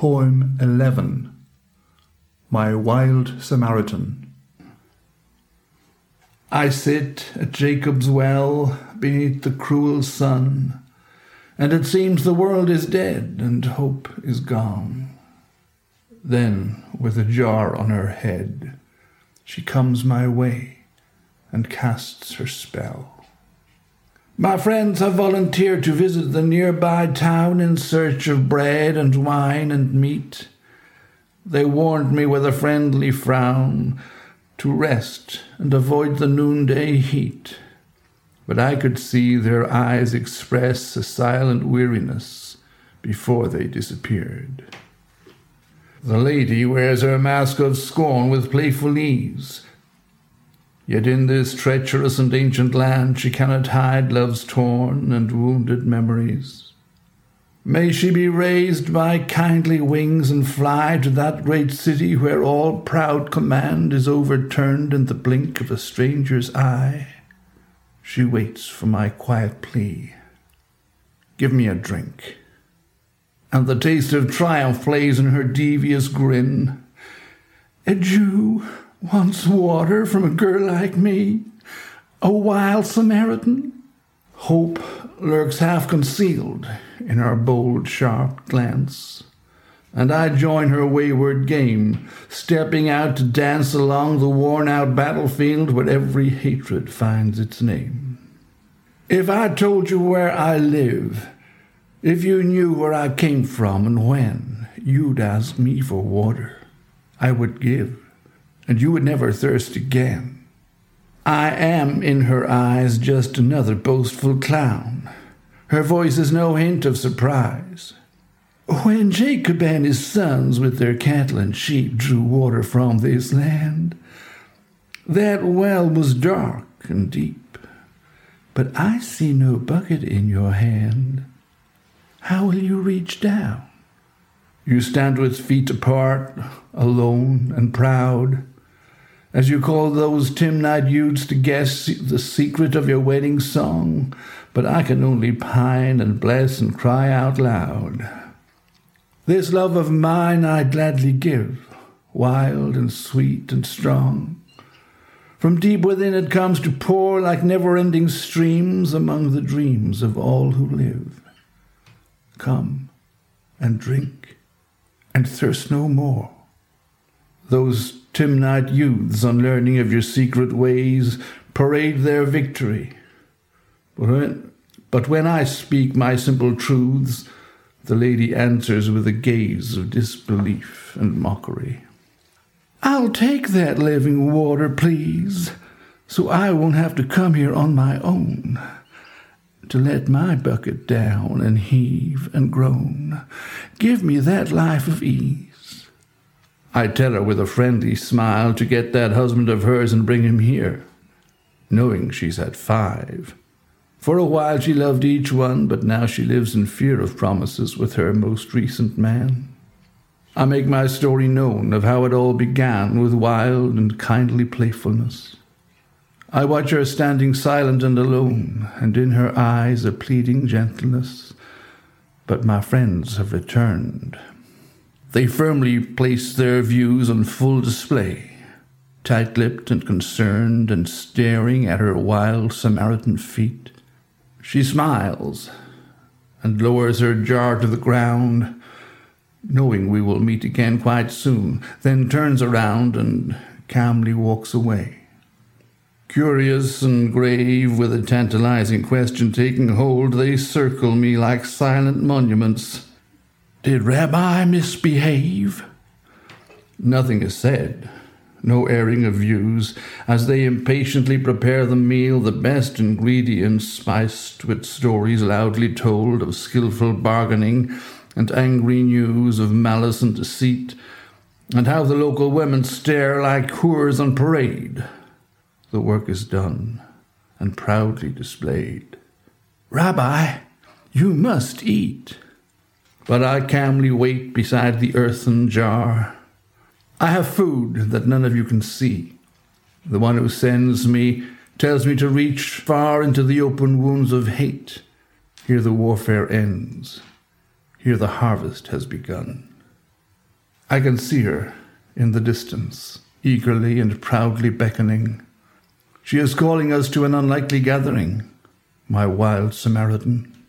Poem 11 My Wild Samaritan. I sit at Jacob's well beneath the cruel sun, and it seems the world is dead and hope is gone. Then, with a jar on her head, she comes my way and casts her spell. My friends have volunteered to visit the nearby town in search of bread and wine and meat. They warned me with a friendly frown to rest and avoid the noonday heat. But I could see their eyes express a silent weariness before they disappeared. The lady wears her mask of scorn with playful ease Yet in this treacherous and ancient land she cannot hide love's torn and wounded memories. May she be raised by kindly wings and fly to that great city where all proud command is overturned in the blink of a stranger's eye. She waits for my quiet plea. Give me a drink. And the taste of triumph plays in her devious grin. A Jew, wants water from a girl like me, a wild Samaritan? Hope lurks half concealed in her bold, sharp glance. And I join her wayward game, stepping out to dance along the worn out battlefield where every hatred finds its name. If I told you where I live, if you knew where I came from and when, you'd ask me for water. I would give and you would never thirst again. I am in her eyes just another boastful clown. Her voice is no hint of surprise. When Jacob and his sons with their cattle and sheep drew water from this land, that well was dark and deep. But I see no bucket in your hand. How will you reach down? You stand with feet apart, alone and proud, as you call those Timnite youths to guess the secret of your wedding song, but I can only pine and bless and cry out loud. This love of mine I gladly give, wild and sweet and strong. From deep within it comes to pour like never ending streams among the dreams of all who live. Come and drink and thirst no more. Those Timnite youths, on learning of your secret ways, parade their victory. But when, but when I speak my simple truths, the lady answers with a gaze of disbelief and mockery. I'll take that living water, please, so I won't have to come here on my own to let my bucket down and heave and groan. Give me that life of ease. I tell her with a friendly smile to get that husband of hers and bring him here, knowing she's had five. For a while she loved each one, but now she lives in fear of promises with her most recent man. I make my story known of how it all began with wild and kindly playfulness. I watch her standing silent and alone, and in her eyes a pleading gentleness. But my friends have returned, they firmly place their views on full display, tight lipped and concerned and staring at her wild Samaritan feet. She smiles and lowers her jar to the ground, knowing we will meet again quite soon, then turns around and calmly walks away. Curious and grave, with a tantalizing question taking hold, they circle me like silent monuments did Rabbi misbehave? Nothing is said, no airing of views, as they impatiently prepare the meal, the best ingredients spiced with stories loudly told of skilful bargaining and angry news of malice and deceit, and how the local women stare like whores on parade. The work is done and proudly displayed. Rabbi, you must eat but I calmly wait beside the earthen jar. I have food that none of you can see. The one who sends me tells me to reach far into the open wounds of hate. Here the warfare ends. Here the harvest has begun. I can see her in the distance, eagerly and proudly beckoning. She is calling us to an unlikely gathering, my wild Samaritan.